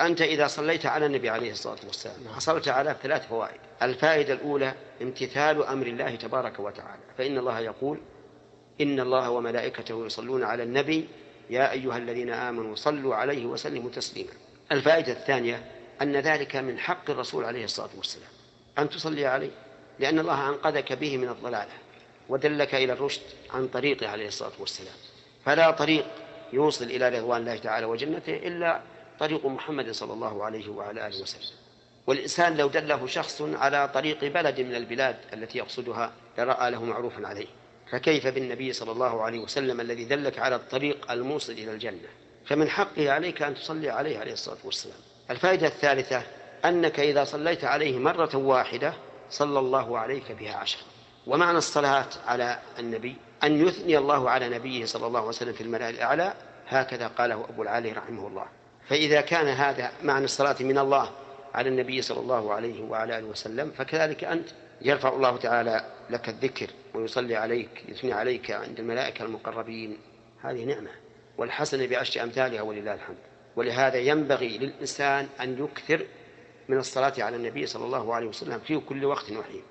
أنت إذا صليت على النبي عليه الصلاة والسلام حصلت على ثلاث فوائد. الفائدة الأولى امتثال أمر الله تبارك وتعالى. فإن الله يقول إن الله وملائكته يصلون على النبي يا أيها الذين آمنوا صلوا عليه وسلموا تسليما. الفائدة الثانية أن ذلك من حق الرسول عليه الصلاة والسلام. أن تصلي عليه لأن الله أنقذك به من الضلالة ودلك إلى الرشد عن طريقه عليه الصلاة والسلام. فلا طريق يوصل إلى رضوان الله تعالى وجنته إلا طريق محمد صلى الله عليه وعلى آله وسلم. والإنسان لو دله شخص على طريق بلد من البلاد التي يقصدها لرأى له معروفا عليه. فكيف بالنبي صلى الله عليه وسلم الذي دلك على الطريق الموصل إلى الجنة؟ فمن حقه عليك أن تصلي عليه عليه الصلاة والسلام. الفائدة الثالثة أنك إذا صليت عليه مرة واحدة صلى الله عليك بها عشرة ومعنى الصلاة على النبي أن يثني الله على نبيه صلى الله عليه وسلم في الملأ الأعلى هكذا قاله أبو العالي رحمه الله. فإذا كان هذا معنى الصلاة من الله على النبي صلى الله عليه وعلى آله وسلم فكذلك أنت يرفع الله تعالى لك الذكر ويصلي عليك يثني عليك عند الملائكة المقربين. هذه نعمة. والحسنة بعشر أمثالها ولله الحمد. ولهذا ينبغي للإنسان أن يكثر من الصلاة على النبي صلى الله عليه وسلم في كل وقت وحين.